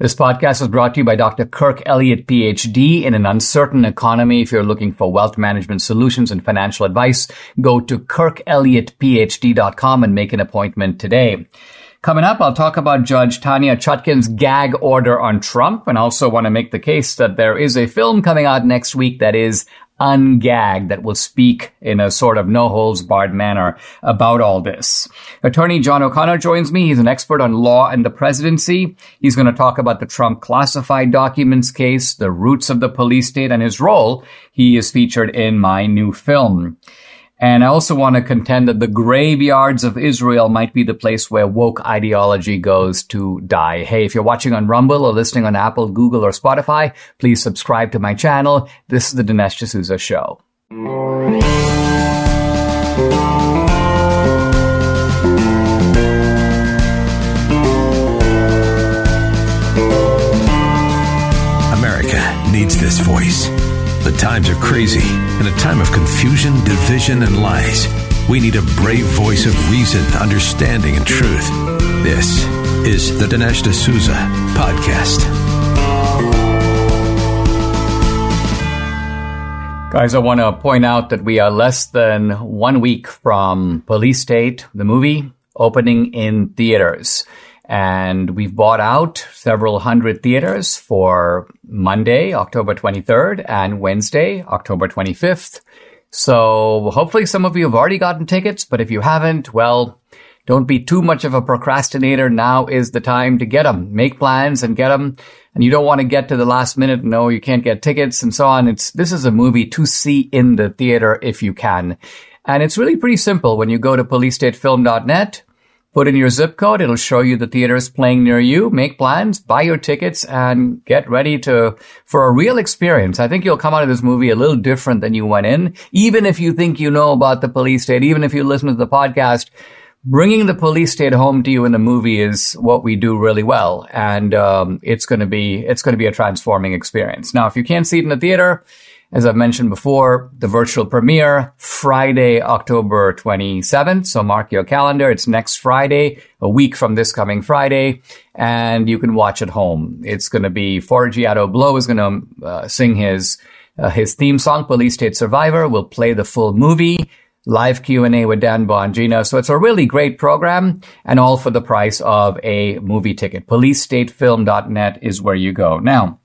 This podcast is brought to you by Dr. Kirk Elliott, PhD. In an uncertain economy, if you're looking for wealth management solutions and financial advice, go to kirkelliottphd.com and make an appointment today. Coming up, I'll talk about Judge Tanya Chutkan's gag order on Trump and also want to make the case that there is a film coming out next week that is ungagged that will speak in a sort of no holds barred manner about all this. Attorney John O'Connor joins me. He's an expert on law and the presidency. He's going to talk about the Trump classified documents case, the roots of the police state, and his role. He is featured in my new film. And I also want to contend that the graveyards of Israel might be the place where woke ideology goes to die. Hey, if you're watching on Rumble or listening on Apple, Google, or Spotify, please subscribe to my channel. This is the Dinesh D'Souza Show. America needs this voice. Times are crazy. In a time of confusion, division, and lies, we need a brave voice of reason, understanding, and truth. This is the Dinesh D'Souza Podcast. Guys, I want to point out that we are less than one week from Police State, the movie, opening in theaters. And we've bought out several hundred theaters for Monday, October 23rd and Wednesday, October 25th. So hopefully some of you have already gotten tickets, but if you haven't, well, don't be too much of a procrastinator. Now is the time to get them. Make plans and get them. And you don't want to get to the last minute. No, you can't get tickets and so on. It's, this is a movie to see in the theater if you can. And it's really pretty simple. When you go to policestatefilm.net, Put in your zip code. It'll show you the theaters playing near you. Make plans, buy your tickets, and get ready to, for a real experience. I think you'll come out of this movie a little different than you went in. Even if you think you know about the police state, even if you listen to the podcast, bringing the police state home to you in the movie is what we do really well. And, um, it's going to be, it's going to be a transforming experience. Now, if you can't see it in the theater, as I've mentioned before, the virtual premiere Friday, October 27th. So mark your calendar. It's next Friday, a week from this coming Friday, and you can watch at home. It's going to be Forgiato Blow is going to uh, sing his uh, his theme song, Police State Survivor. We'll play the full movie. Live Q&A with Dan Bongino. So it's a really great program and all for the price of a movie ticket. PoliceStateFilm.net is where you go. Now,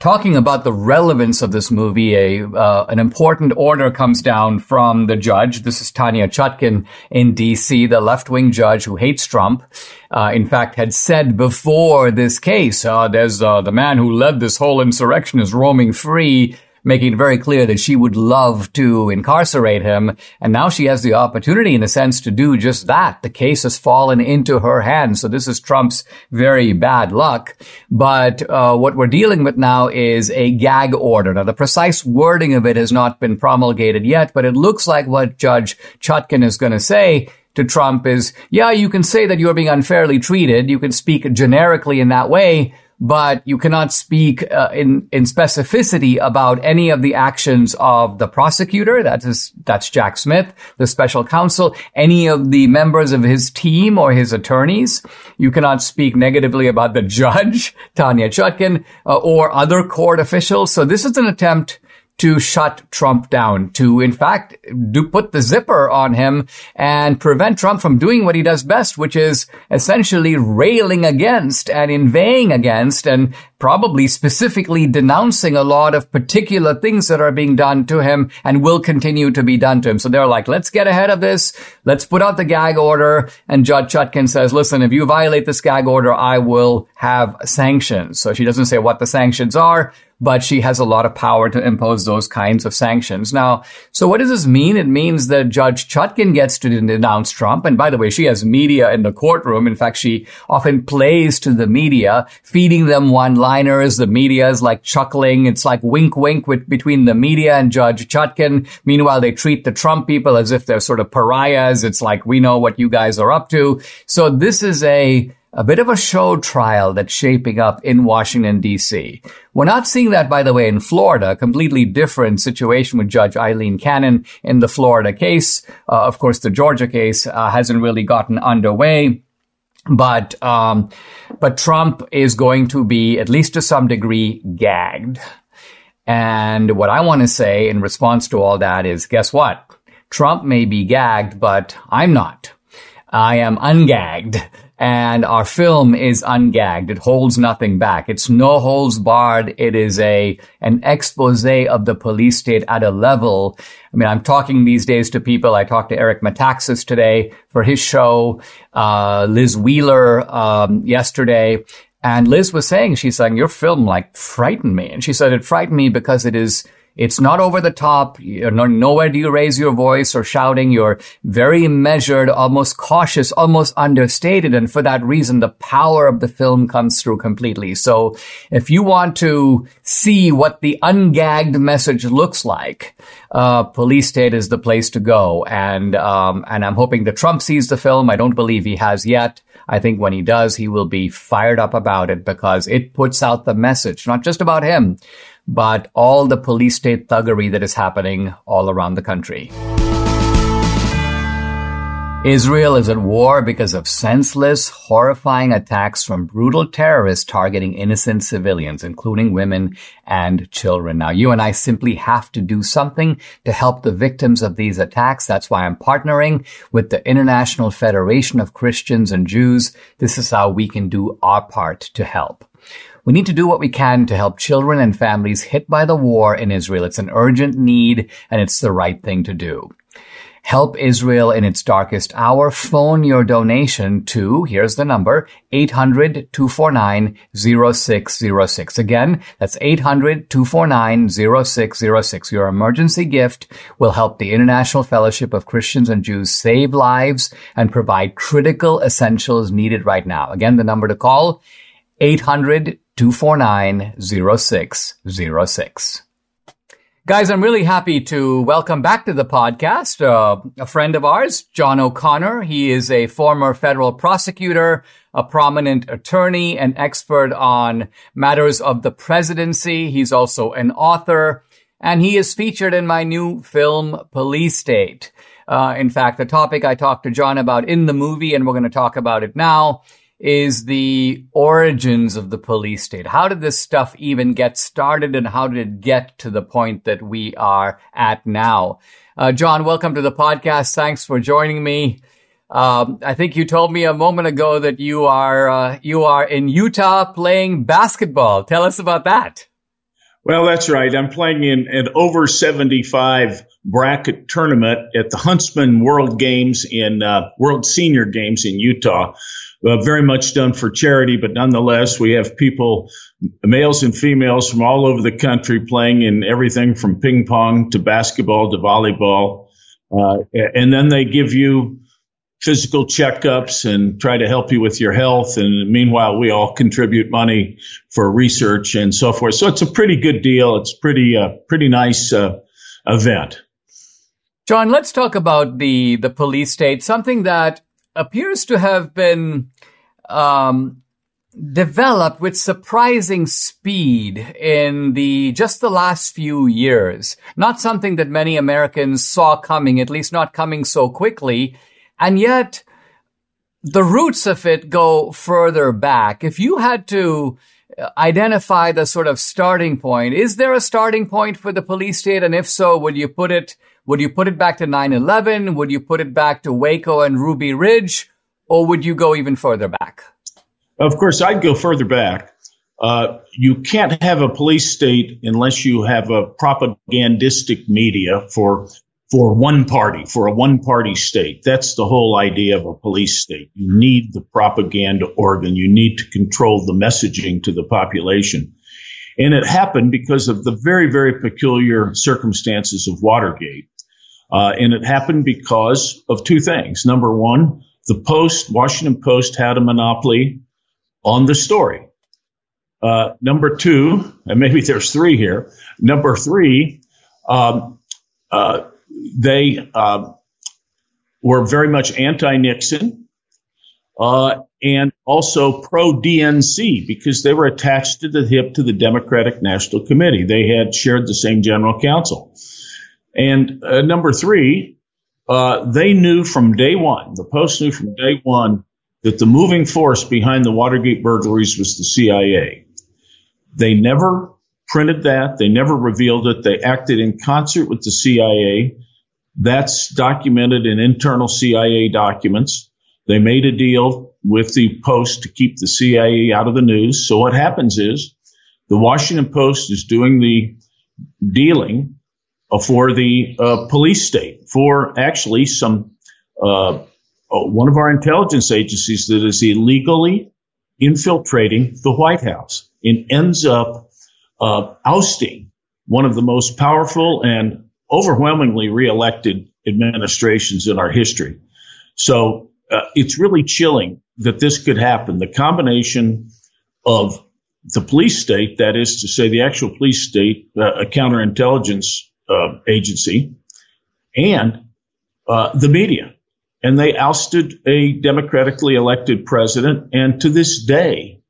talking about the relevance of this movie, a uh, an important order comes down from the judge. This is Tanya Chutkan in D.C., the left wing judge who hates Trump. Uh, in fact, had said before this case, uh, "There's uh, the man who led this whole insurrection is roaming free." Making it very clear that she would love to incarcerate him. And now she has the opportunity, in a sense, to do just that. The case has fallen into her hands. So this is Trump's very bad luck. But uh, what we're dealing with now is a gag order. Now, the precise wording of it has not been promulgated yet, but it looks like what Judge Chutkan is going to say to Trump is, yeah, you can say that you're being unfairly treated. You can speak generically in that way, but you cannot speak uh, in in specificity about any of the actions of the prosecutor. That is that's Jack Smith, the special counsel, any of the members of his team or his attorneys. You cannot speak negatively about the judge, Tanya Chutkan, uh, or other court officials. So this is an attempt to shut Trump down, to in fact do put the zipper on him and prevent Trump from doing what he does best, which is essentially railing against and inveighing against and probably specifically denouncing a lot of particular things that are being done to him and will continue to be done to him. So they're like, let's get ahead of this. Let's put out the gag order. And Judge Chutkan says, listen, if you violate this gag order, I will have sanctions. So she doesn't say what the sanctions are, but she has a lot of power to impose those kinds of sanctions. Now, so what does this mean? It means that Judge Chutkan gets to denounce Trump. And by the way, she has media in the courtroom. In fact, she often plays to the media, feeding them one-liners. The media is like chuckling. It's like wink, wink with, between the media and Judge Chutkan. Meanwhile, they treat the Trump people as if they're sort of pariahs. It's like, we know what you guys are up to. So this is a a bit of a show trial that's shaping up in Washington, D.C. We're not seeing that, by the way, in Florida, completely different situation with Judge Aileen Cannon in the Florida case. Uh, of course, the Georgia case uh, hasn't really gotten underway. But, um, but Trump is going to be, at least to some degree, gagged. And what I want to say in response to all that is, guess what? Trump may be gagged, but I'm not. I am ungagged and our film is ungagged. It holds nothing back. It's no holds barred. It is a, an expose of the police state at a level. I mean, I'm talking these days to people. I talked to Eric Metaxas today for his show, uh, Liz Wheeler, um, yesterday. And Liz was saying, she's saying, your film like frightened me. And she said it frightened me because it is, it's not over the top. You're nowhere do you raise your voice or shouting. You're very measured, almost cautious, almost understated. And for that reason, the power of the film comes through completely. So if you want to see what the ungagged message looks like, uh, Police State is the place to go. And, um, and I'm hoping that Trump sees the film. I don't believe he has yet. I think when he does, he will be fired up about it because it puts out the message, not just about him, but all the police state thuggery that is happening all around the country. Israel is at war because of senseless, horrifying attacks from brutal terrorists targeting innocent civilians, including women and children. Now, you and I simply have to do something to help the victims of these attacks. That's why I'm partnering with the International Federation of Christians and Jews. This is how we can do our part to help. We need to do what we can to help children and families hit by the war in Israel. It's an urgent need and it's the right thing to do. Help Israel in its darkest hour. Phone your donation to, here's the number, 800-249-0606. Again, that's 800-249-0606. Your emergency gift will help the International Fellowship of Christians and Jews save lives and provide critical essentials needed right now. Again, the number to call, 800 249 0606. Guys, I'm really happy to welcome back to the podcast uh, a friend of ours, John O'Connor. He is a former federal prosecutor, a prominent attorney, an expert on matters of the presidency. He's also an author, and he is featured in my new film, Police State. Uh, in fact, the topic I talked to John about in the movie, and we're going to talk about it now, is the origins of the police state. How did this stuff even get started and how did it get to the point that we are at now? Uh, John, welcome to the podcast. Thanks for joining me. Um, I think you told me a moment ago that you are uh, you are in Utah playing basketball. Tell us about that. Well, that's right. I'm playing in an over 75 bracket tournament at the Huntsman World Games in uh, World Senior Games in Utah uh, very much done for charity, but nonetheless, we have people, males and females from all over the country playing in everything from ping pong to basketball to volleyball. Uh, and then they give you physical checkups and try to help you with your health. And meanwhile, we all contribute money for research and so forth. So it's a pretty good deal. It's pretty, uh, pretty nice, uh, event. John, let's talk about the, the police state, something that appears to have been um, developed with surprising speed in the just the last few years. Not something that many Americans saw coming, at least not coming so quickly, and yet the roots of it go further back. If you had to identify the sort of starting point, is there a starting point for the police state? And if so, would you put it would you put it back to 9-11? Would you put it back to Waco and Ruby Ridge? Or would you go even further back? Of course, I'd go further back. uh, you can't have a police state unless you have a propagandistic media for for one party, for a one party state. That's the whole idea of a police state. You need the propaganda organ. You need to control the messaging to the population. And it happened because of the very, very peculiar circumstances of Watergate. Uh, and it happened because of two things. Number one, the Post, Washington Post had a monopoly on the story. Uh, number two, and maybe there's three here. Number three, um, uh, they uh, were very much anti-Nixon uh, and also pro-DNC because they were attached to the hip to the Democratic National Committee. They had shared the same general counsel. And uh, number three, uh, they knew from day one, the Post knew from day one that the moving force behind the Watergate burglaries was the CIA. They never printed that. They never revealed it. They acted in concert with the CIA. That's documented in internal CIA documents. They made a deal with the Post to keep the CIA out of the news. So what happens is the Washington Post is doing the dealing for the uh, police state, for actually some uh, uh, one of our intelligence agencies that is illegally infiltrating the White House and ends up uh, ousting one of the most powerful and overwhelmingly reelected administrations in our history. So uh, it's really chilling that this could happen. The combination of the police state, that is to say, the actual police state, uh, a counterintelligence uh, agency, and uh, the media. And they ousted a democratically elected president. And to this day,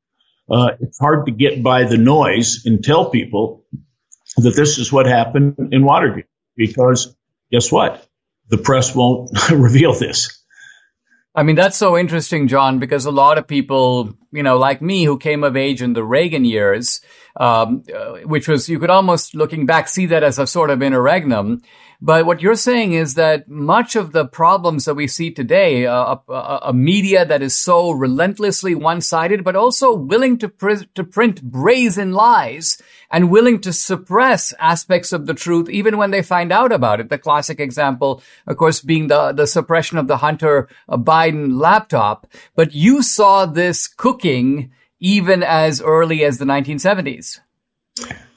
uh, it's hard to get by the noise and tell people that this is what happened in Watergate because guess what? The press won't reveal this. I mean, that's so interesting, John, because a lot of people, you know, like me who came of age in the Reagan years, um, uh, which was, you could almost looking back see that as a sort of interregnum. But what you're saying is that much of the problems that we see today, uh, a, a, media that is so relentlessly one-sided, but also willing to, pr- to print brazen lies and willing to suppress aspects of the truth even when they find out about it. The classic example, of course, being the, the suppression of the Hunter Biden laptop. But you saw this cooking even as early as the 1970s.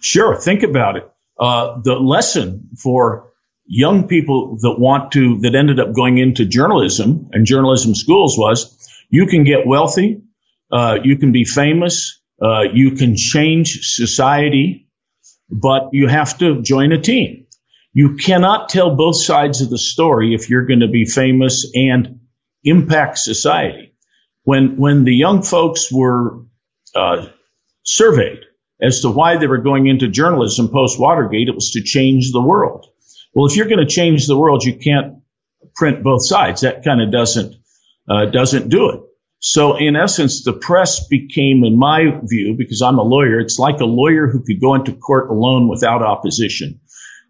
Sure. Think about it. Uh, the lesson for young people that want to, that ended up going into journalism and journalism schools was you can get wealthy, uh, you can be famous, uh, you can change society, but you have to join a team. You cannot tell both sides of the story if you're going to be famous and impact society. When, when the young folks were, uh, surveyed as to why they were going into journalism post Watergate, it was to change the world. Well, if you're going to change the world, you can't print both sides. That kind of doesn't uh, doesn't do it. So in essence, the press became, in my view, because I'm a lawyer, it's like a lawyer who could go into court alone without opposition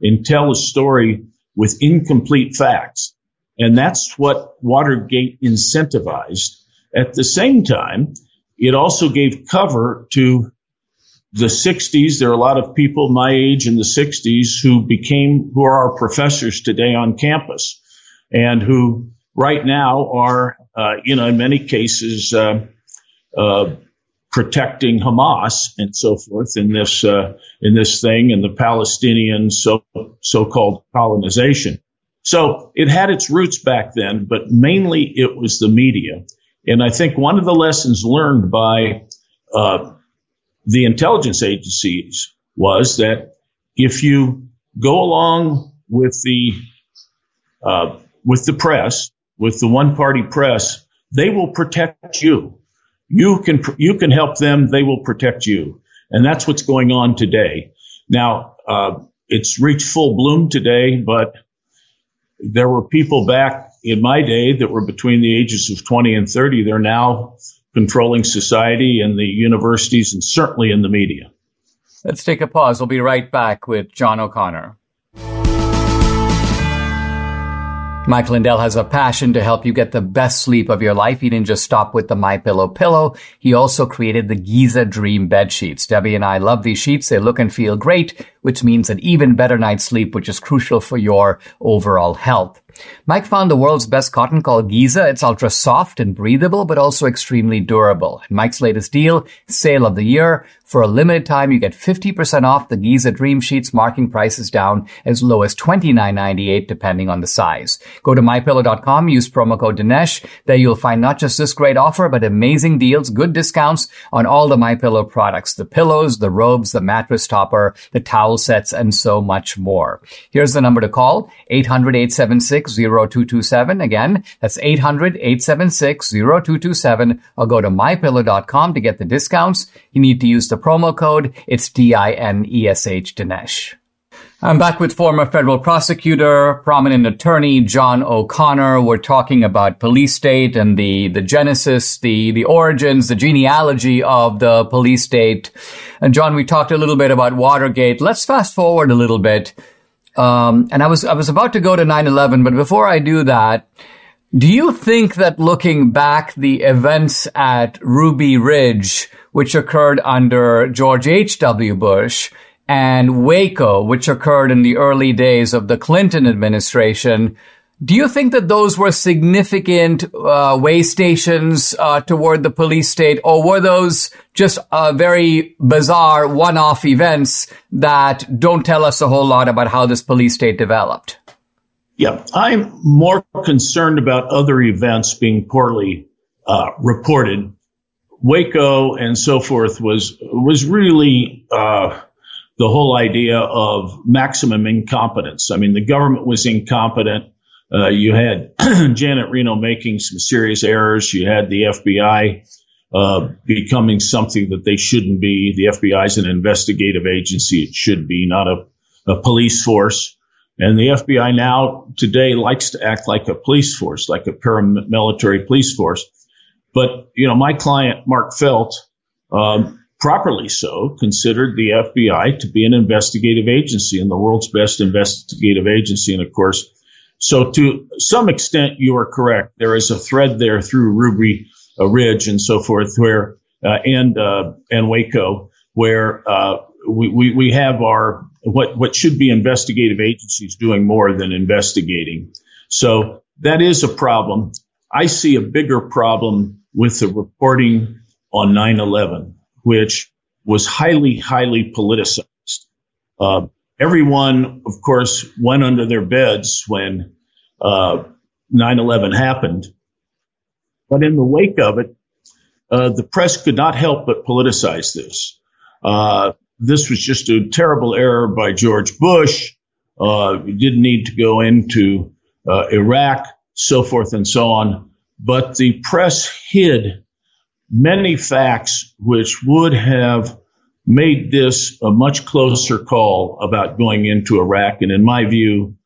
and tell a story with incomplete facts. And that's what Watergate incentivized. At the same time, it also gave cover to the 60s, there are a lot of people my age in the 60s who became, who are our professors today on campus and who right now are, uh, you know, in many cases, uh, uh, protecting Hamas and so forth in this, uh, in this thing and the Palestinian so, so-called colonization. So it had its roots back then, but mainly it was the media. And I think one of the lessons learned by, uh, the intelligence agencies was that if you go along with the uh, with the press, with the one party press, they will protect you. You can you can help them. They will protect you, and that's what's going on today. Now uh, it's reached full bloom today, but there were people back in my day that were between the ages of 20 and 30. They're now controlling society and the universities and certainly in the media. Let's take a pause. We'll be right back with John O'Connor. Mike Lindell has a passion to help you get the best sleep of your life. He didn't just stop with the My Pillow pillow. He also created the Giza Dream bed sheets. Debbie and I love these sheets. They look and feel great, which means an even better night's sleep, which is crucial for your overall health. Mike found the world's best cotton called Giza. It's ultra soft and breathable, but also extremely durable. And Mike's latest deal, sale of the year, for a limited time, you get 50% off the Giza Dream Sheets, marking prices down as low as $29.98 depending on the size. Go to mypillow.com, use promo code Dinesh. There you'll find not just this great offer, but amazing deals, good discounts on all the MyPillow products, the pillows, the robes, the mattress topper, the towel sets, and so much more. Here's the number to call, 800-876-0227. Again, that's 800-876-0227 or go to mypillow.com to get the discounts. You need to use the promo code. It's D-I-N-E-S-H Dinesh. I'm back with former federal prosecutor, prominent attorney John O'Connor. We're talking about police state and the, the genesis, the, the origins, the genealogy of the police state. And John, we talked a little bit about Watergate. Let's fast forward a little bit. Um, and I was, I was about to go to 9-11, but before I do that, do you think that looking back, the events at Ruby Ridge, which occurred under George H.W. Bush, and Waco, which occurred in the early days of the Clinton administration, do you think that those were significant uh, way stations uh, toward the police state, or were those just uh, very bizarre one-off events that don't tell us a whole lot about how this police state developed? Yeah, I'm more concerned about other events being poorly uh, reported. Waco and so forth was was really uh, the whole idea of maximum incompetence. I mean, the government was incompetent. Uh, you had Janet Reno making some serious errors. You had the FBI uh, becoming something that they shouldn't be. The FBI is an investigative agency. It should be, not a, a police force. And the FBI now today likes to act like a police force, like a paramilitary police force. But, you know, my client, Mark Felt, um, properly so, considered the FBI to be an investigative agency and the world's best investigative agency. And of course, so to some extent, you are correct. There is a thread there through Ruby uh, Ridge and so forth where, uh, and, uh, and Waco, where, uh, we, we, we have our what what should be investigative agencies doing more than investigating. So that is a problem. I see a bigger problem with the reporting on 9/11, which was highly highly politicized. Uh, everyone, of course, went under their beds when uh, 9/11 happened, but in the wake of it, uh, the press could not help but politicize this. Uh, this was just a terrible error by George Bush. Uh, didn't need to go into uh, Iraq, so forth and so on. But the press hid many facts which would have made this a much closer call about going into Iraq. And in my view,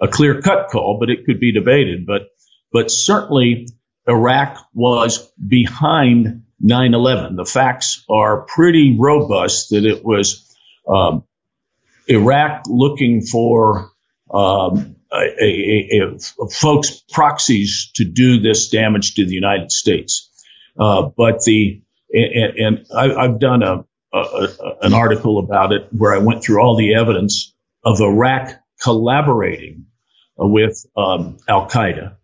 a clear cut call, but it could be debated. But, but certainly Iraq was behind 9/11. The facts are pretty robust that it was um, Iraq looking for um, a, a, a, folks proxies to do this damage to the United States. Uh, but the and, and I, have done a, an article about it where I went through all the evidence of Iraq collaborating with um, Al Qaeda,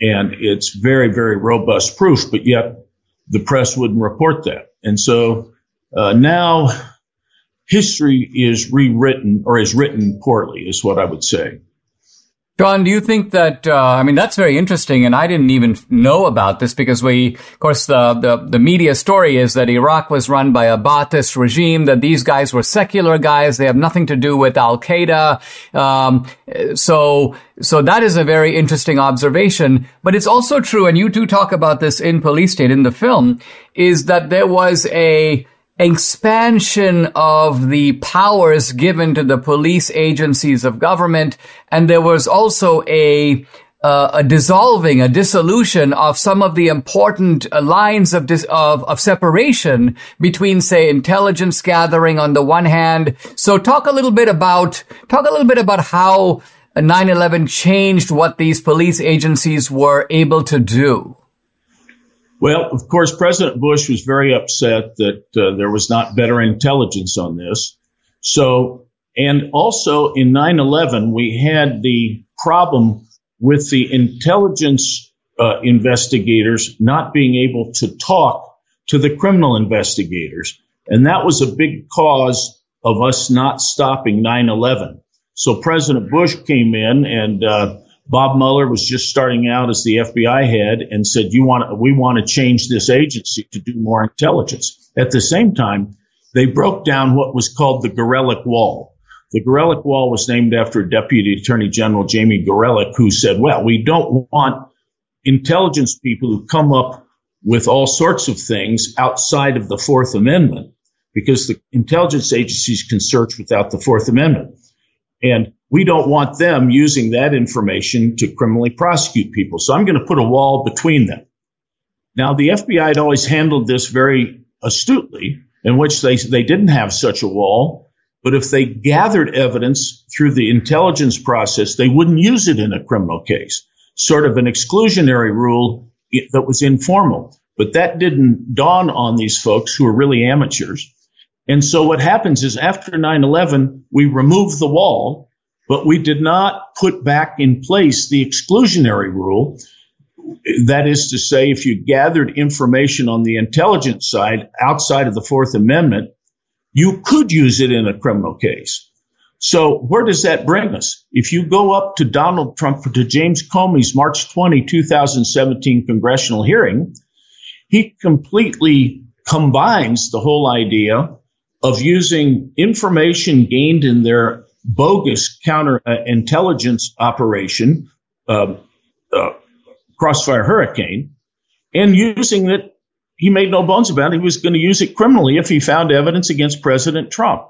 and it's very very robust proof. But yet the press wouldn't report that. And so uh, now history is rewritten or is written poorly, is what I would say. John, do you think that, uh, I mean, that's very interesting, and I didn't even know about this because we, of course, the, the, the, media story is that Iraq was run by a Ba'athist regime, that these guys were secular guys, they have nothing to do with Al Qaeda. Um, so, so that is a very interesting observation, but it's also true, and you do talk about this in Police State in the film, is that there was a, expansion of the powers given to the police agencies of government, and there was also a uh, a dissolving, a dissolution of some of the important uh, lines of, dis- of of separation between, say, intelligence gathering on the one hand. So, talk a little bit about talk a little bit about how 9 11 changed what these police agencies were able to do? Well, of course, President Bush was very upset that uh, there was not better intelligence on this. So, and also in 9 11, we had the problem with the intelligence uh, investigators not being able to talk to the criminal investigators. And that was a big cause of us not stopping 9 11. So President Bush came in and uh, Bob Mueller was just starting out as the FBI head and said, "You want we want to change this agency to do more intelligence." At the same time, they broke down what was called the Gorelick Wall. The Gorelick Wall was named after Deputy Attorney General Jamie Gorelick, who said, "Well, we don't want intelligence people who come up with all sorts of things outside of the Fourth Amendment, because the intelligence agencies can search without the Fourth Amendment." And we don't want them using that information to criminally prosecute people. So I'm going to put a wall between them. Now, the FBI had always handled this very astutely, in which they, they didn't have such a wall. But if they gathered evidence through the intelligence process, they wouldn't use it in a criminal case. Sort of an exclusionary rule that was informal. But that didn't dawn on these folks who are really amateurs. And so what happens is after 9-11, we remove the wall, but we did not put back in place the exclusionary rule. That is to say, if you gathered information on the intelligence side outside of the Fourth Amendment, you could use it in a criminal case. So where does that bring us? If you go up to Donald Trump, to James Comey's March 20, 2017 congressional hearing, he completely combines the whole idea of using information gained in their bogus counterintelligence uh, operation, uh, uh, Crossfire Hurricane, and using it. He made no bones about it. He was going to use it criminally if he found evidence against President Trump.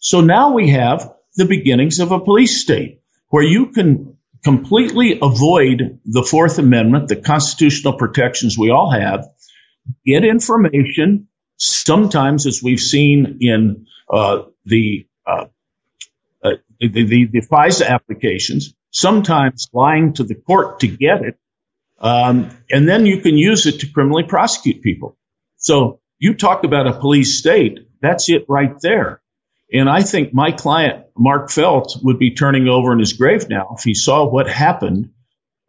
So now we have the beginnings of a police state where you can completely avoid the Fourth Amendment, the constitutional protections we all have, get information Sometimes, as we've seen in uh, the, uh, uh, the, the, the FISA applications, sometimes lying to the court to get it, um, and then you can use it to criminally prosecute people. So you talk about a police state, that's it right there. And I think my client, Mark Felt, would be turning over in his grave now if he saw what happened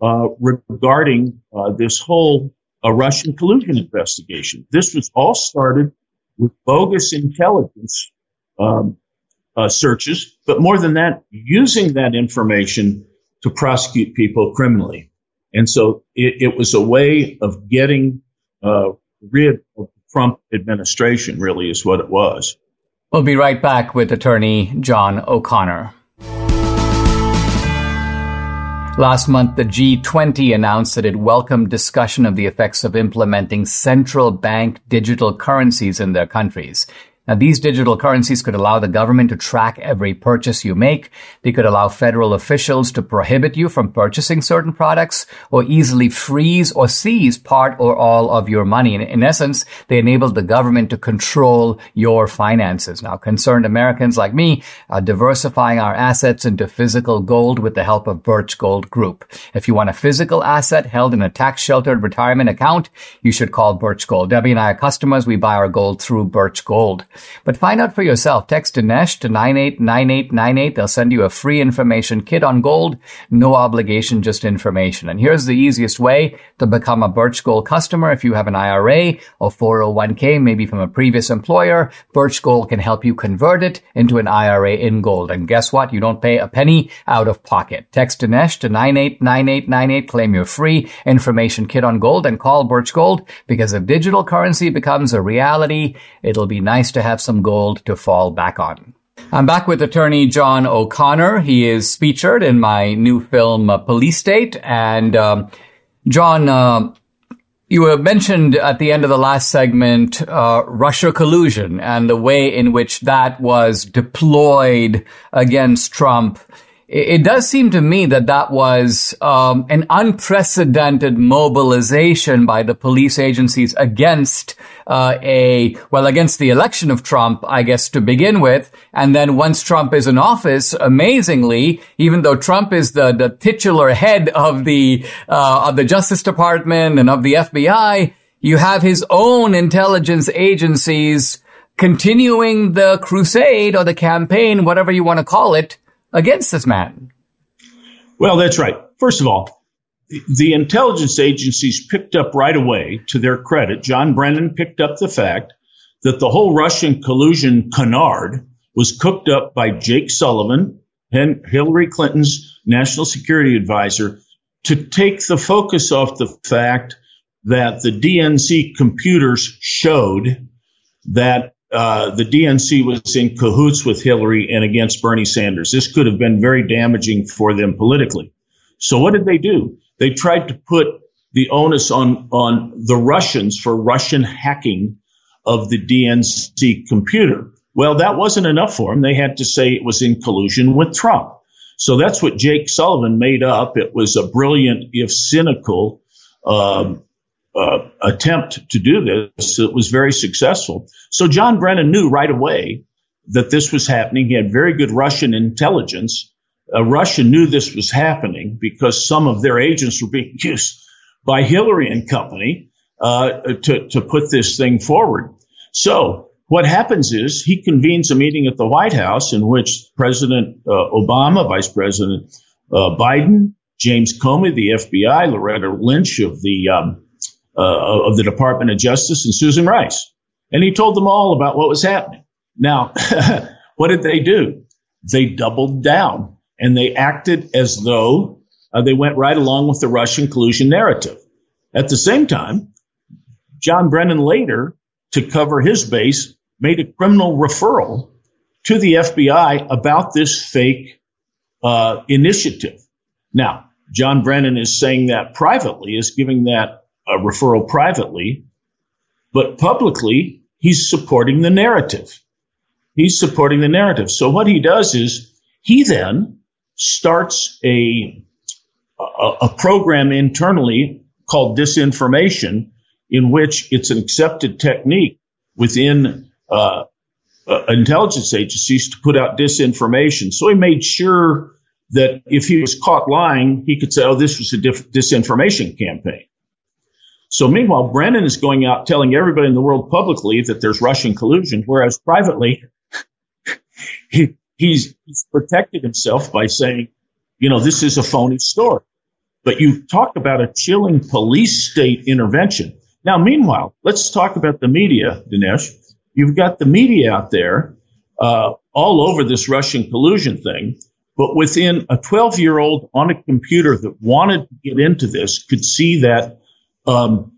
uh, regarding uh, this whole a Russian collusion investigation. This was all started with bogus intelligence um, uh, searches, but more than that, using that information to prosecute people criminally. And so it, it was a way of getting uh, rid of the Trump administration, really, is what it was. We'll be right back with attorney John O'Connor. Last month, the G20 announced that it welcomed discussion of the effects of implementing central bank digital currencies in their countries. Now, these digital currencies could allow the government to track every purchase you make. They could allow federal officials to prohibit you from purchasing certain products or easily freeze or seize part or all of your money. In, in essence, they enabled the government to control your finances. Now, concerned Americans like me are diversifying our assets into physical gold with the help of Birch Gold Group. If you want a physical asset held in a tax sheltered retirement account, you should call Birch Gold. Debbie and I are customers. We buy our gold through Birch Gold. But find out for yourself. Text Dinesh to 989898. They'll send you a free information kit on gold. No obligation, just information. And here's the easiest way to become a Birch Gold customer. If you have an IRA or 401k, maybe from a previous employer, Birch Gold can help you convert it into an IRA in gold. And guess what? You don't pay a penny out of pocket. Text Dinesh to 989898. Claim your free information kit on gold and call Birch Gold because if digital currency becomes a reality, it'll be nice to have have some gold to fall back on. I'm back with attorney John O'Connor. He is featured in my new film, uh, Police State. And um, John, uh, you mentioned at the end of the last segment uh, Russia collusion and the way in which that was deployed against Trump it, does seem to me that that was um, an unprecedented mobilization by the police agencies against uh, a well against the election of Trump, I guess to begin with, and then once Trump is in office, amazingly, even though Trump is the the titular head of the uh, of the Justice Department and of the FBI, you have his own intelligence agencies continuing the crusade or the campaign, whatever you want to call it, against this man. Well, that's right. First of all, the intelligence agencies picked up right away, to their credit, John Brennan picked up the fact that the whole Russian collusion canard was cooked up by Jake Sullivan, Hillary Clinton's national security advisor, to take the focus off the fact that the DNC computers showed that uh, the DNC was in cahoots with Hillary and against Bernie Sanders. This could have been very damaging for them politically. So what did they do? They tried to put the onus on, on the Russians for Russian hacking of the DNC computer. Well, that wasn't enough for them. They had to say it was in collusion with Trump. So that's what Jake Sullivan made up. It was a brilliant, if cynical, um, uh, attempt to do this. It was very successful. So John Brennan knew right away that this was happening. He had very good Russian intelligence. Uh, Russia knew this was happening because some of their agents were being used by Hillary and company uh, to, to put this thing forward. So what happens is he convenes a meeting at the White House in which President uh, Obama, Vice President uh, Biden, James Comey, the FBI, Loretta Lynch of the um, uh, of the Department of Justice and Susan Rice. And he told them all about what was happening. Now, what did they do? They doubled down and they acted as though uh, they went right along with the Russian collusion narrative. At the same time, John Brennan later, to cover his base, made a criminal referral to the FBI about this fake uh, initiative. Now, John Brennan is saying that privately, is giving that a referral privately, but publicly, he's supporting the narrative. He's supporting the narrative. So what he does is he then starts a, a, a program internally called disinformation in which it's an accepted technique within uh, uh, intelligence agencies to put out disinformation. So he made sure that if he was caught lying, he could say, "Oh, this was a diff- disinformation campaign." So meanwhile, Brennan is going out telling everybody in the world publicly that there's Russian collusion, whereas privately, he, he's, he's protected himself by saying, you know, this is a phony story. But you talk about a chilling police state intervention. Now, meanwhile, let's talk about the media, Dinesh. You've got the media out there uh, all over this Russian collusion thing, but within a 12 year old on a computer that wanted to get into this could see that um,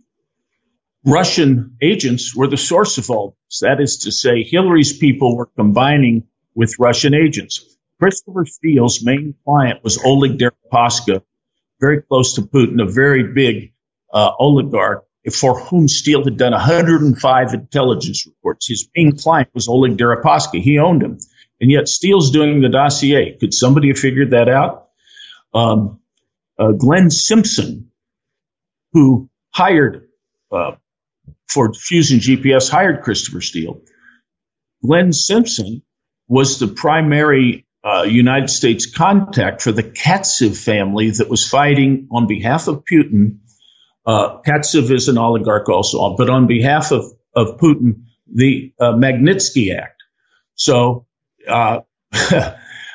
Russian agents were the source of all this. That is to say, Hillary's people were combining with Russian agents. Christopher Steele's main client was Oleg Deripaska, very close to Putin, a very big uh, oligarch for whom Steele had done 105 intelligence reports. His main client was Oleg Deripaska. He owned him. And yet Steele's doing the dossier. Could somebody have figured that out? Um, uh, Glenn Simpson, who hired uh, for Fusion GPS, hired Christopher Steele. Glenn Simpson was the primary uh, United States contact for the Katsyv family that was fighting on behalf of Putin. Uh, Katsyv is an oligarch also, but on behalf of, of Putin, the uh, Magnitsky Act. So uh,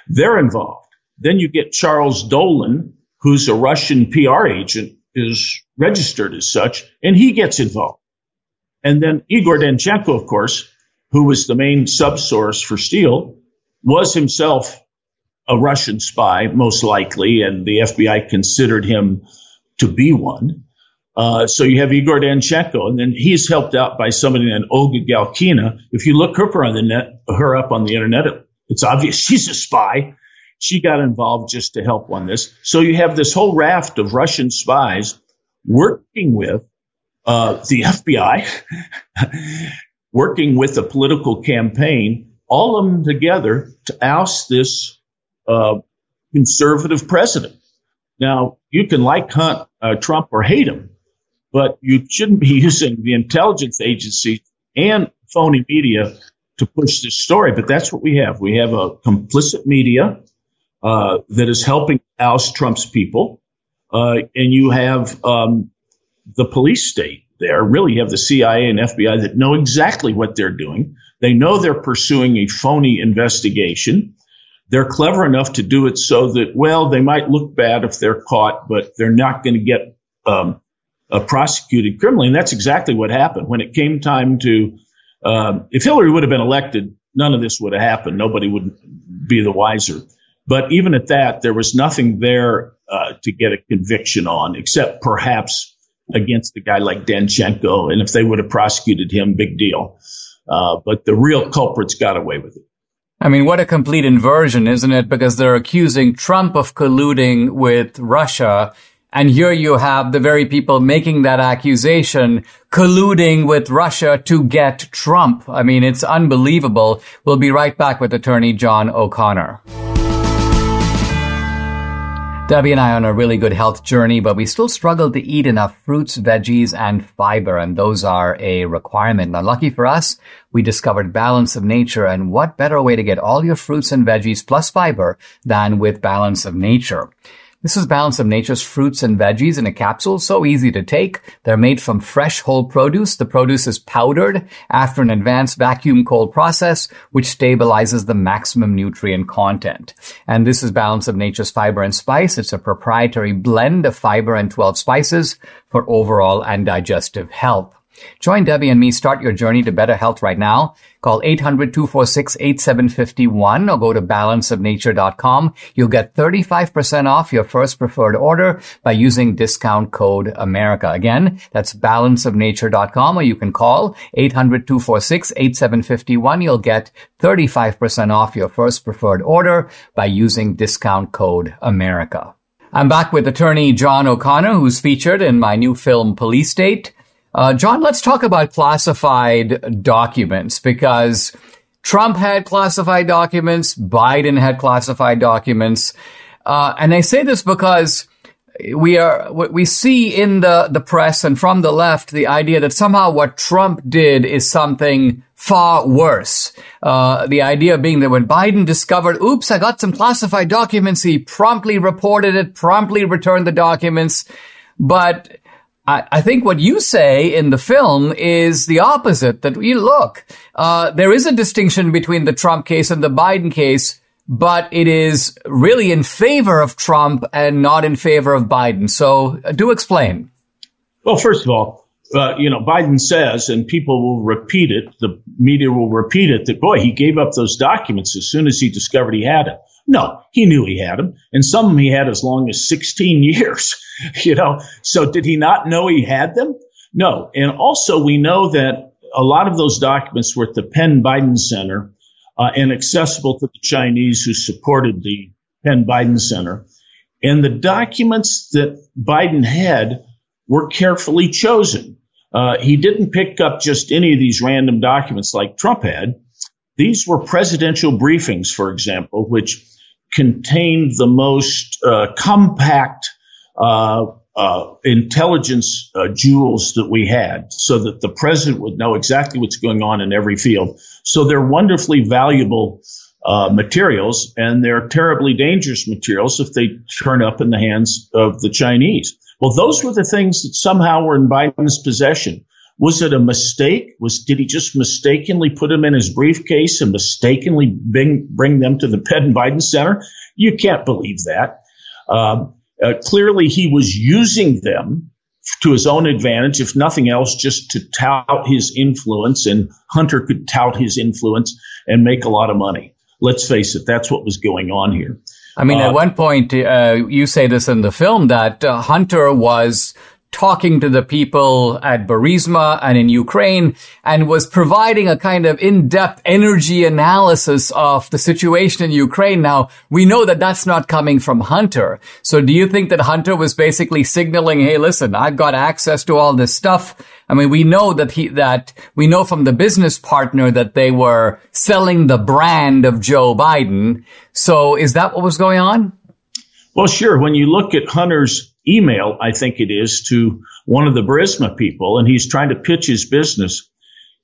they're involved. Then you get Charles Dolan, who's a Russian PR agent is registered as such, and he gets involved. And then Igor Danchenko, of course, who was the main subsource for Steele, was himself a Russian spy, most likely, and the FBI considered him to be one. Uh, so you have Igor Danchenko, and then he's helped out by somebody named Olga Galkina. If you look her on the net, her up on the internet, it's obvious she's a spy. She got involved just to help on this. So you have this whole raft of Russian spies working with uh, the FBI, working with a political campaign, all of them together to oust this uh, conservative president. Now, you can like Hunt, uh, Trump or hate him, but you shouldn't be using the intelligence agency and phony media to push this story. But that's what we have. We have a complicit media uh, that is helping oust Trump's people, uh, and you have um, the police state there. Really, you have the CIA and FBI that know exactly what they're doing. They know they're pursuing a phony investigation. They're clever enough to do it so that, well, they might look bad if they're caught, but they're not going to get um, uh, prosecuted criminally. And that's exactly what happened when it came time to. Um, if Hillary would have been elected, none of this would have happened. Nobody would be the wiser. But even at that, there was nothing there uh, to get a conviction on, except perhaps against a guy like Danchenko. And if they would have prosecuted him, big deal. Uh, but the real culprits got away with it. I mean, what a complete inversion, isn't it? Because they're accusing Trump of colluding with Russia. And here you have the very people making that accusation colluding with Russia to get Trump. I mean, it's unbelievable. We'll be right back with attorney John O'Connor. Debbie and I are on a really good health journey, but we still struggle to eat enough fruits, veggies, and fiber, and those are a requirement. Now, lucky for us, we discovered Balance of Nature, and what better way to get all your fruits and veggies plus fiber than with Balance of Nature. This is Balance of Nature's fruits and veggies in a capsule, so easy to take. They're made from fresh whole produce. The produce is powdered after an advanced vacuum cold process, which stabilizes the maximum nutrient content. And this is Balance of Nature's fiber and spice. It's a proprietary blend of fiber and 12 spices for overall and digestive health. Join Debbie and me. Start your journey to better health right now. Call 800-246-8751 or go to balanceofnature.com. You'll get 35% off your first preferred order by using discount code America. Again, that's balanceofnature.com or you can call 800-246-8751. You'll get 35% off your first preferred order by using discount code America. I'm back with attorney John O'Connor, who's featured in my new film Police State. Uh, John, let's talk about classified documents because Trump had classified documents, Biden had classified documents, uh, and I say this because we are what we see in the the press and from the left the idea that somehow what Trump did is something far worse. Uh, the idea being that when Biden discovered, oops, I got some classified documents, he promptly reported it, promptly returned the documents, but I, I think what you say in the film is the opposite. That you look, uh, there is a distinction between the Trump case and the Biden case, but it is really in favor of Trump and not in favor of Biden. So, uh, do explain. Well, first of all, uh, you know, Biden says, and people will repeat it, the media will repeat it, that boy, he gave up those documents as soon as he discovered he had them. No, he knew he had them, and some of them he had as long as 16 years. You know, so did he not know he had them? No, and also we know that a lot of those documents were at the Penn Biden Center uh, and accessible to the Chinese who supported the Penn Biden Center. And the documents that Biden had were carefully chosen. Uh, he didn't pick up just any of these random documents like Trump had. These were presidential briefings, for example, which contained the most uh, compact uh, uh, intelligence uh, jewels that we had so that the president would know exactly what's going on in every field. So they're wonderfully valuable uh, materials and they're terribly dangerous materials if they turn up in the hands of the Chinese. Well, those were the things that somehow were in Biden's possession. Was it a mistake? Was did he just mistakenly put them in his briefcase and mistakenly bring bring them to the Penn Biden Center? You can't believe that. Um, uh, clearly, he was using them to his own advantage, if nothing else, just to tout his influence, and Hunter could tout his influence and make a lot of money. Let's face it, that's what was going on here. I mean, uh, at one point, uh, you say this in the film that uh, Hunter was talking to the people at Burisma and in Ukraine and was providing a kind of in-depth energy analysis of the situation in Ukraine. Now, we know that that's not coming from Hunter. So do you think that Hunter was basically signaling, hey, listen, I've got access to all this stuff. I mean, we know that he, that we know from the business partner that they were selling the brand of Joe Biden. So is that what was going on? Well, sure. When you look at Hunter's email, I think it is to one of the Burisma people, and he's trying to pitch his business.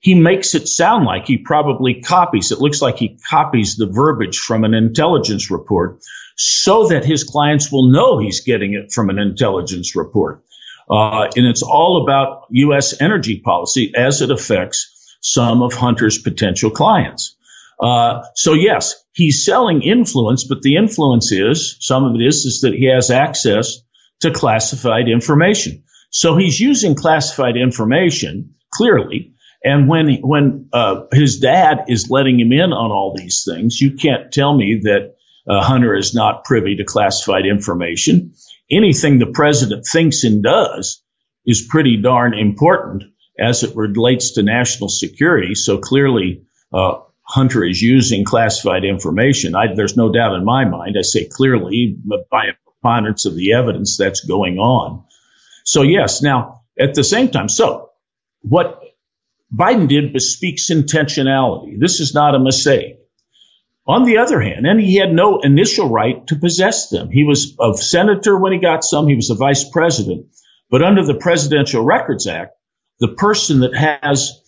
He makes it sound like he probably copies. It looks like he copies the verbiage from an intelligence report so that his clients will know he's getting it from an intelligence report. Uh, and it's all about U.S. energy policy as it affects some of Hunter's potential clients. Uh, so yes, he's selling influence, but the influence is some of it is is that he has access to classified information. So he's using classified information clearly. And when when uh, his dad is letting him in on all these things, you can't tell me that uh, Hunter is not privy to classified information. Anything the president thinks and does is pretty darn important as it relates to national security. So clearly, uh, Hunter is using classified information. I, there's no doubt in my mind. I say clearly by a preponderance of the evidence that's going on. So yes, now at the same time, so what Biden did bespeaks intentionality. This is not a mistake. On the other hand, and he had no initial right to possess them. He was a senator when he got some. He was a vice president. But under the Presidential Records Act, the person that has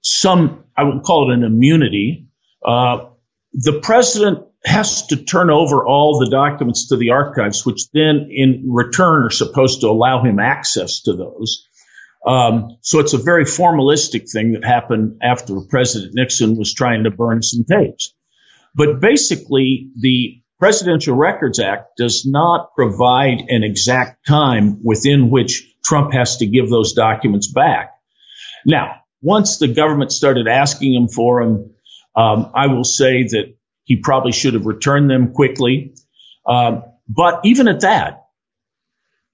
some, I would call it an immunity, uh, the president has to turn over all the documents to the archives, which then in return are supposed to allow him access to those. Um, so it's a very formalistic thing that happened after President Nixon was trying to burn some tapes. But basically, the Presidential Records Act does not provide an exact time within which Trump has to give those documents back. Now, once the government started asking him for them, um, I will say that he probably should have returned them quickly. Um, but even at that,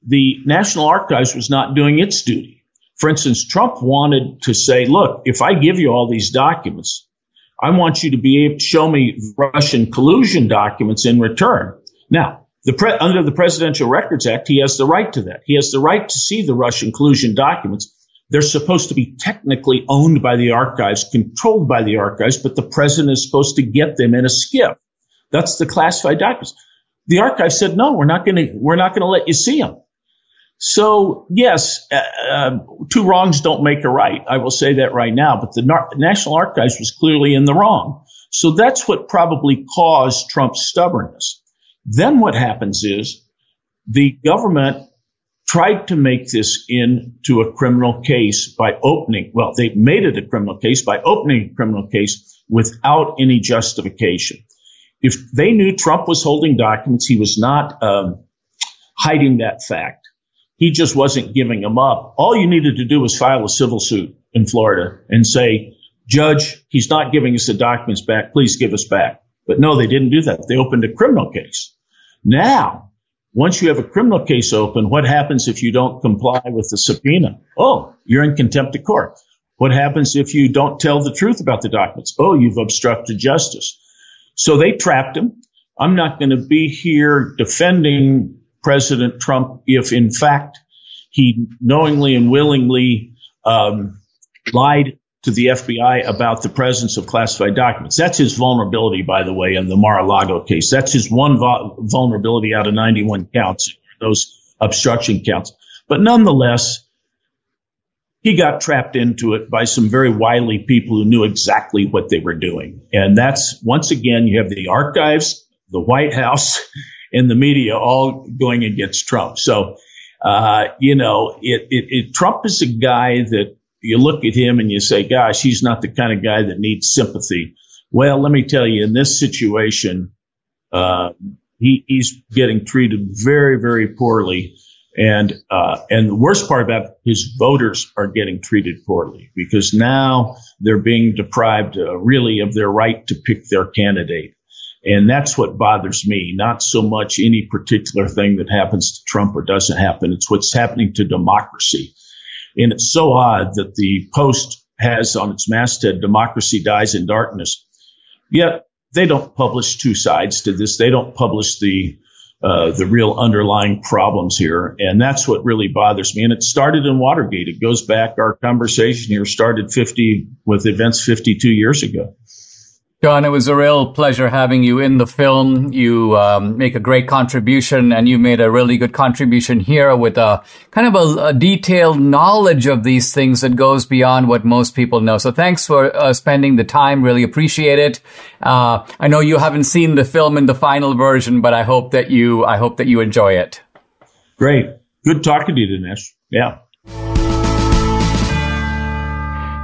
the National Archives was not doing its duty. For instance, Trump wanted to say, look, if I give you all these documents, I want you to be able to show me Russian collusion documents in return. Now, the pre- under the Presidential Records Act, he has the right to that. He has the right to see the Russian collusion documents. They're supposed to be technically owned by the archives, controlled by the archives, but the president is supposed to get them in a SCIF. That's the classified documents. The archive said, no, we're not going to, we're not going to let you see them. So yes, uh, two wrongs don't make a right. I will say that right now, but the Nar- National Archives was clearly in the wrong. So that's what probably caused Trump's stubbornness. Then what happens is the government tried to make this into a criminal case by opening, well, they made it a criminal case by opening a criminal case without any justification. If they knew Trump was holding documents, he was not um, hiding that fact. He just wasn't giving them up. All you needed to do was file a civil suit in Florida and say, Judge, he's not giving us the documents back. Please give us back. But no, they didn't do that. They opened a criminal case. Now, once you have a criminal case open, what happens if you don't comply with the subpoena? Oh, you're in contempt of court. What happens if you don't tell the truth about the documents? Oh, you've obstructed justice. So they trapped him. I'm not going to be here defending President Trump if, in fact, he knowingly and willingly um, lied to the FBI about the presence of classified documents. That's his vulnerability, by the way, in the Mar-a-Lago case. That's his one vulnerability out of 91 counts, those obstruction counts. But nonetheless, he got trapped into it by some very wily people who knew exactly what they were doing. And that's once again, you have the archives, the White House, and the media all going against Trump. So, uh, you know, it, it, it, Trump is a guy that you look at him and you say, gosh, he's not the kind of guy that needs sympathy. Well, let me tell you, in this situation, uh, he, he's getting treated very, very poorly. And, uh, and the worst part about it, his voters are getting treated poorly because now they're being deprived uh, really of their right to pick their candidate. And that's what bothers me, not so much any particular thing that happens to Trump or doesn't happen. It's what's happening to democracy. And it's so odd that the Post has on its masthead, democracy dies in darkness. Yet they don't publish two sides to this. They don't publish the, uh, the real underlying problems here. And that's what really bothers me. And it started in Watergate. It goes back, our conversation here started 50 with events 52 years ago. John, it was a real pleasure having you in the film. You um, make a great contribution, and you made a really good contribution here with a kind of a, a, detailed knowledge of these things that goes beyond what most people know. So, thanks for uh, spending the time. Really appreciate it. Uh, I know you haven't seen the film in the final version, but I hope that you I hope that you enjoy it. Great, good talking to you, Dinesh. Yeah.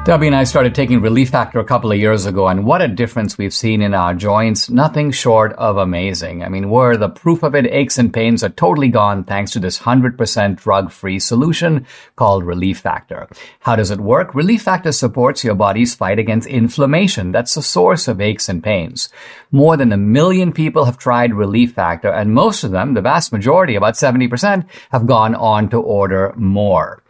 Debbie and I started taking Relief Factor a couple of years ago, and what a difference we've seen in our joints. Nothing short of amazing. I mean, where the proof of it, aches and pains are totally gone thanks to this 100% drug free solution called Relief Factor. How does it work? Relief Factor supports your body's fight against inflammation. That's the source of aches and pains. More than a million people have tried Relief Factor, and most of them, the vast majority, about 70%, have gone on to order more.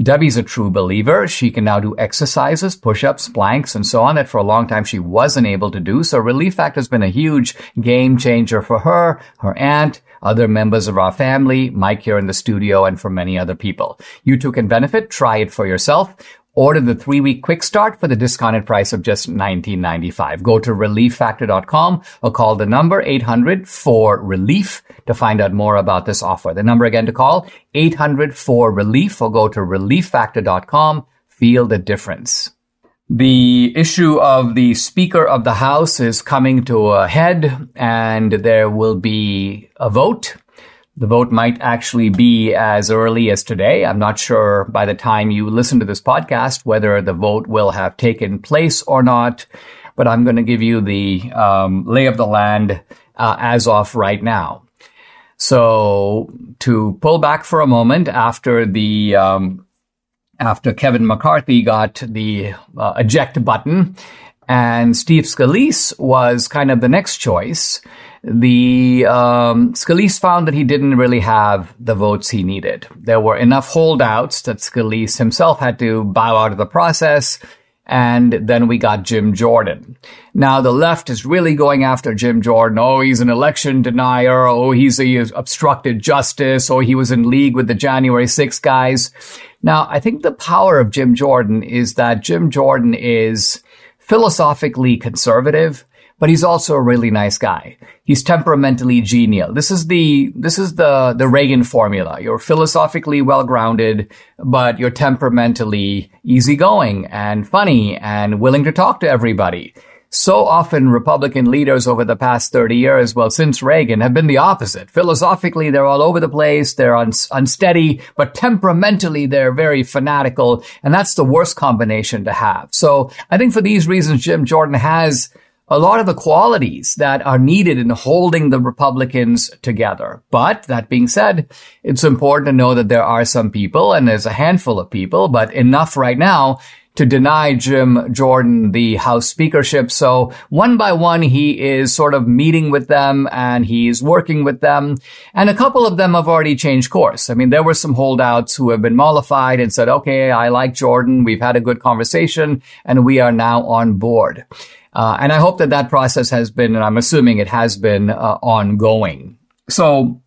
Debbie's a true believer. She can now do exercises, push-ups, planks, and so on that for a long time she wasn't able to do. So Relief Factor has been a huge game changer for her, her aunt, other members of our family, Mike here in the studio, and for many other people. You too can benefit. Try it for yourself. Order the three week quick start for the discounted price of just $19.95. Go to relieffactor.com or call the number 800 for relief to find out more about this offer. The number again to call 800 for relief or go to relieffactor.com. Feel the difference. The issue of the Speaker of the House is coming to a head and there will be a vote the vote might actually be as early as today. I'm not sure by the time you listen to this podcast whether the vote will have taken place or not, but I'm going to give you the um, lay of the land uh, as of right now. So to pull back for a moment after the um, after Kevin McCarthy got the uh, eject button, and Steve Scalise was kind of the next choice the um, Scalise found that he didn't really have the votes he needed. There were enough holdouts that Scalise himself had to bow out of the process. And then we got Jim Jordan. Now the left is really going after Jim Jordan. Oh, he's an election denier. Oh, he's a obstructed justice. Oh, he was in league with the January 6 guys. Now, I think the power of Jim Jordan is that Jim Jordan is philosophically conservative but he's also a really nice guy. He's temperamentally genial. This is the, this is the, the Reagan formula. You're philosophically well grounded, but you're temperamentally easygoing and funny and willing to talk to everybody. So often Republican leaders over the past 30 years, well, since Reagan have been the opposite. Philosophically, they're all over the place. They're un- unsteady, but temperamentally, they're very fanatical. And that's the worst combination to have. So I think for these reasons, Jim Jordan has a lot of the qualities that are needed in holding the Republicans together. But that being said, it's important to know that there are some people, and there's a handful of people, but enough right now to deny Jim Jordan the House speakership. So one by one, he is sort of meeting with them and he's working with them. And a couple of them have already changed course. I mean, there were some holdouts who have been mollified and said, okay, I like Jordan. We've had a good conversation and we are now on board. Uh, and I hope that that process has been, and I'm assuming it has been uh, ongoing. So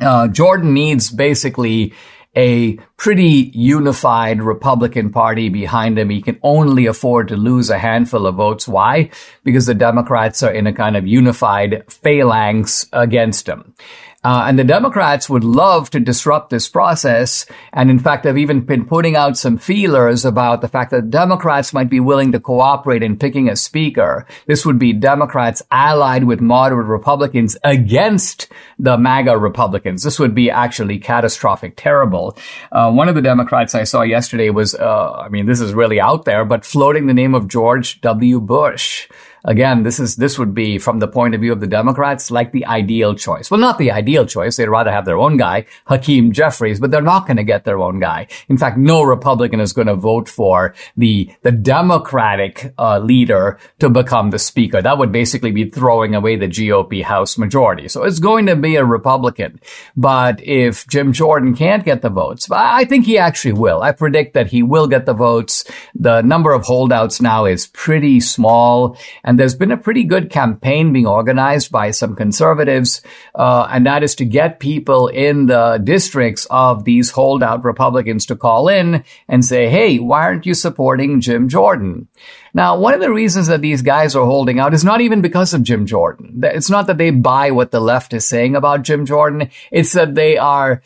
uh, Jordan needs basically a pretty unified Republican Party behind him. He can only afford to lose a handful of votes. Why? Because the Democrats are in a kind of unified phalanx against him. Uh, and the Democrats would love to disrupt this process. And in fact, they've even been putting out some feelers about the fact that Democrats might be willing to cooperate in picking a speaker. This would be Democrats allied with moderate Republicans against the MAGA Republicans. This would be actually catastrophic, terrible. Uh, one of the Democrats I saw yesterday was, uh, I mean, this is really out there, but floating the name of George W. Bush. Again, this is, this would be from the point of view of the Democrats, like the ideal choice. Well, not the ideal choice. They'd rather have their own guy, Hakeem Jeffries, but they're not going to get their own guy. In fact, no Republican is going to vote for the, the Democratic uh, leader to become the speaker. That would basically be throwing away the GOP House majority. So it's going to be a Republican. But if Jim Jordan can't get the votes, I think he actually will. I predict that he will get the votes. The number of holdouts now is pretty small. There's been a pretty good campaign being organized by some conservatives, uh, and that is to get people in the districts of these holdout Republicans to call in and say, hey, why aren't you supporting Jim Jordan? Now, one of the reasons that these guys are holding out is not even because of Jim Jordan. It's not that they buy what the left is saying about Jim Jordan. It's that they are,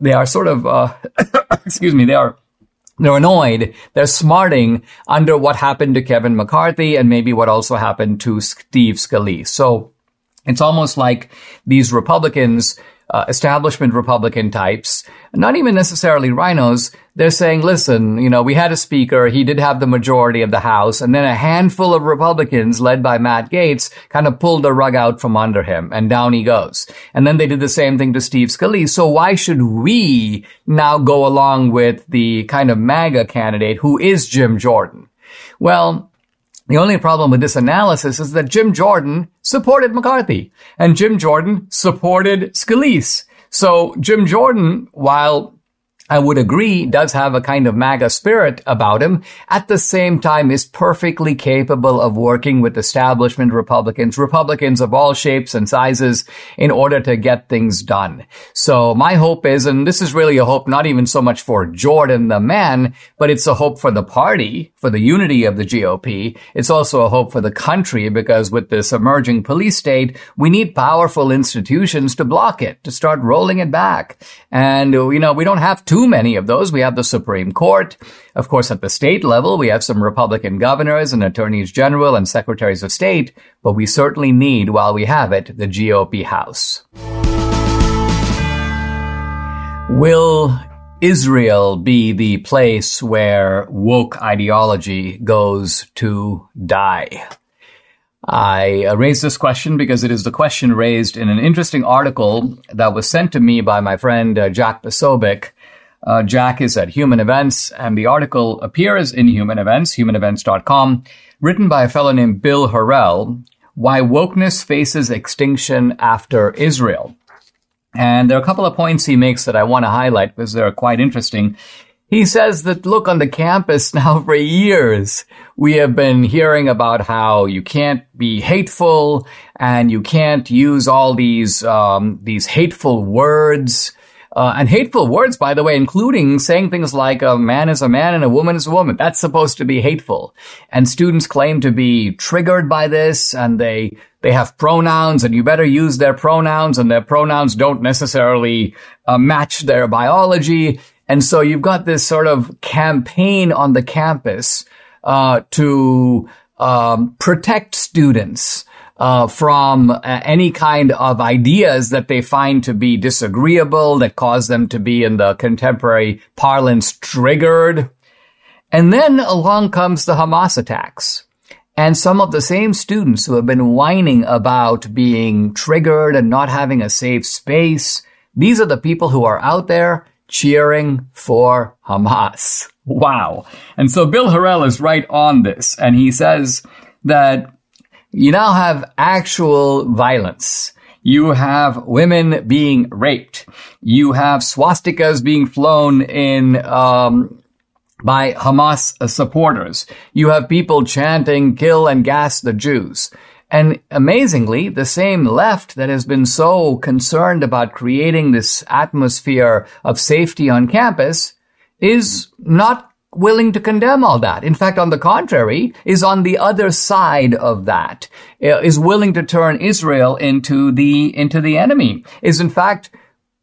they are sort of, uh, excuse me, they are they're annoyed. They're smarting under what happened to Kevin McCarthy and maybe what also happened to Steve Scalise. So it's almost like these Republicans uh, establishment Republican types, not even necessarily RINOs. they're saying, listen, you know, we had a speaker, he did have the majority of the House, and then a handful of Republicans led by Matt Gaetz kind of pulled the rug out from under him, and down he goes. And then they did the same thing to Steve Scalise. So why should we now go along with the kind of MAGA candidate who is Jim Jordan? Well, the only problem with this analysis is that Jim Jordan supported McCarthy and Jim Jordan supported Scalise. So Jim Jordan, while I would agree, does have a kind of MAGA spirit about him, at the same time is perfectly capable of working with establishment Republicans, Republicans of all shapes and sizes, in order to get things done. So my hope is, and this is really a hope not even so much for Jordan the man, but it's a hope for the party, for the unity of the GOP. It's also a hope for the country because with this emerging police state, we need powerful institutions to block it, to start rolling it back. And, you know, we don't have to too many of those. We have the Supreme Court. Of course, at the state level, we have some Republican governors and attorneys general and secretaries of state, but we certainly need, while we have it, the GOP House. Will Israel be the place where woke ideology goes to die? I raised this question because it is the question raised in an interesting article that was sent to me by my friend uh, Jack Posobiec uh, Jack is at Human Events, and the article appears in Human Events, humanevents.com, written by a fellow named Bill Harel, Why Wokeness Faces Extinction After Israel. And there are a couple of points he makes that I want to highlight because they're quite interesting. He says that, look, on the campus now for years, we have been hearing about how you can't be hateful and you can't use all these, um, these hateful words uh, and hateful words, by the way, including saying things like a man is a man and a woman is a woman. That's supposed to be hateful. And students claim to be triggered by this and they, they have pronouns and you better use their pronouns and their pronouns don't necessarily uh, match their biology. And so you've got this sort of campaign on the campus, uh, to, um, protect students uh, from uh, any kind of ideas that they find to be disagreeable, that cause them to be in the contemporary parlance triggered. And then along comes the Hamas attacks. And some of the same students who have been whining about being triggered and not having a safe space, these are the people who are out there cheering for Hamas. Wow. And so Bill Harel is right on this, and he says that you now have actual violence. You have women being raped. You have swastikas being flown in um, by Hamas supporters. You have people chanting, kill and gas the Jews. And amazingly, the same left that has been so concerned about creating this atmosphere of safety on campus is not willing to condemn all that. In fact, on the contrary, is on the other side of that, uh, willing to turn Israel into the, into the enemy, is in fact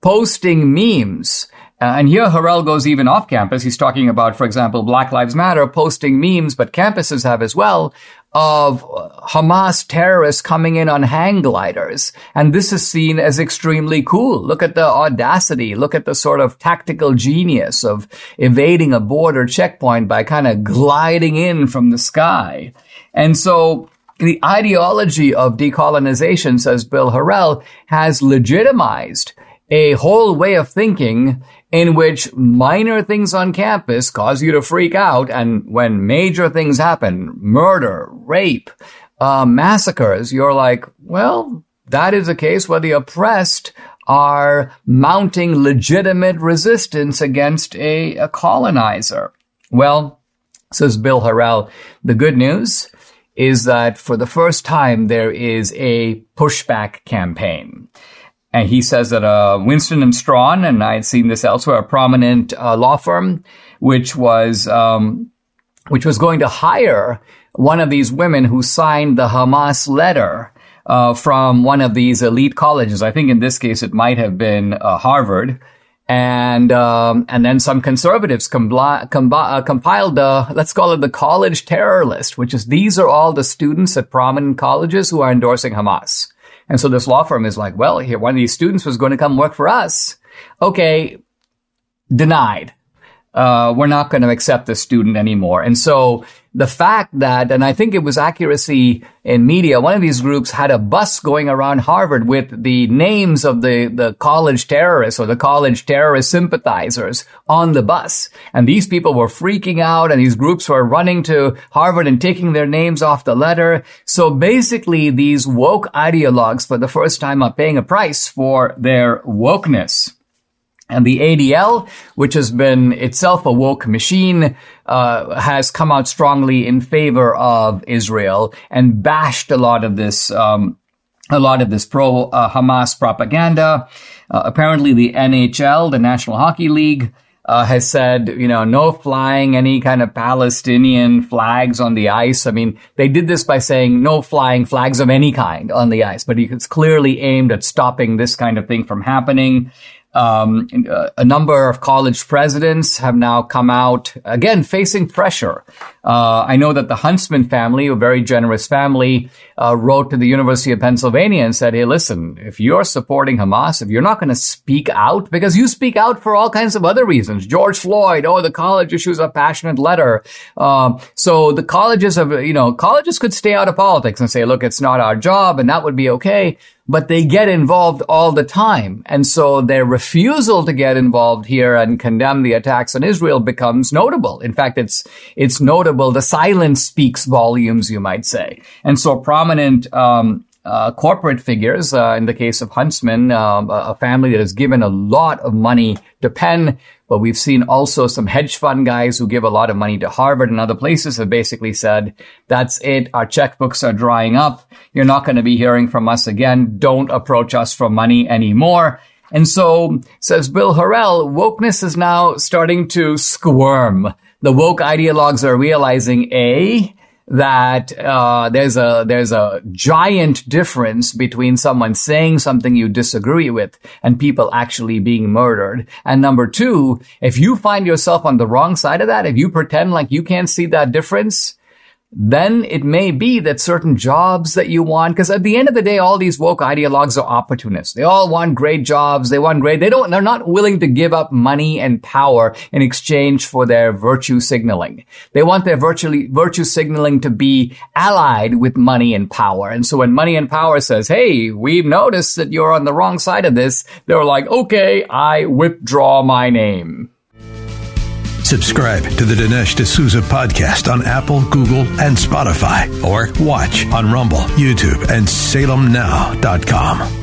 posting memes. Uh, and here Harel goes even off campus. He's talking about, for example, Black Lives Matter posting memes, but campuses have as well, of uh, Hamas terrorists coming in on hang gliders. And this is seen as extremely cool. Look at the audacity. Look at the sort of tactical genius of evading a border checkpoint by kind of gliding in from the sky. And so the ideology of decolonization, says Bill Harel, has legitimized a whole way of thinking in which minor things on campus cause you to freak out. And when major things happen, murder, rape, uh, massacres, you're like, well, that is a case where the oppressed are mounting legitimate resistance against a, a colonizer. Well, says Bill Harrell, the good news is that for the first time there is a pushback campaign. And he says that uh, Winston and Strawn, and I had seen this elsewhere, a prominent uh, law firm, which was um, which was going to hire one of these women who signed the Hamas letter uh, from one of these elite colleges. I think in this case it might have been uh, Harvard. And um, and then some conservatives compli- uh, compiled the let's call it the college terror list, which is these are all the students at prominent colleges who are endorsing Hamas. And so this law firm is like, well, here, one of these students was going to come work for us. Okay. Denied. Uh, we're not going to accept this student anymore. And so the fact that, and I think it was accuracy in media, one of these groups had a bus going around Harvard with the names of the, the college terrorists or the college terrorist sympathizers on the bus. And these people were freaking out and these groups were running to Harvard and taking their names off the letter. So basically these woke ideologues for the first time are paying a price for their wokeness. And the ADL, which has been itself a woke machine, uh, has come out strongly in favor of Israel and bashed a lot of this, um, a lot of this pro uh, Hamas propaganda. Uh, apparently, the NHL, the National Hockey League, uh, has said, you know, no flying any kind of Palestinian flags on the ice. I mean, they did this by saying no flying flags of any kind on the ice, but it's clearly aimed at stopping this kind of thing from happening. Um, a number of college presidents have now come out again facing pressure. Uh, I know that the Huntsman family, a very generous family, uh, wrote to the University of Pennsylvania and said, "Hey, listen, if you're supporting Hamas, if you're not going to speak out, because you speak out for all kinds of other reasons, George Floyd, oh, the college issues a passionate letter. Uh, so the colleges have, you know, colleges could stay out of politics and say, look, it's not our job, and that would be okay." But they get involved all the time. And so their refusal to get involved here and condemn the attacks on Israel becomes notable. In fact, it's, it's notable. The silence speaks volumes, you might say. And so prominent, um, uh, corporate figures, uh, in the case of Huntsman, um, a family that has given a lot of money to Penn but we've seen also some hedge fund guys who give a lot of money to Harvard and other places have basically said, that's it. Our checkbooks are drying up. You're not going to be hearing from us again. Don't approach us for money anymore. And so, says Bill Harrell, wokeness is now starting to squirm. The woke ideologues are realizing, A, that uh, there's a there's a giant difference between someone saying something you disagree with and people actually being murdered. And number two, if you find yourself on the wrong side of that, if you pretend like you can't see that difference, then it may be that certain jobs that you want, because at the end of the day, all these woke ideologues are opportunists. They all want great jobs. They want great, they don't, they're not willing to give up money and power in exchange for their virtue signaling. They want their virtually, virtue signaling to be allied with money and power. And so when money and power says, Hey, we've noticed that you're on the wrong side of this, they're like, okay, I withdraw my name. Subscribe to the Dinesh D'Souza podcast on Apple, Google, and Spotify, or watch on Rumble, YouTube, and SalemNow.com.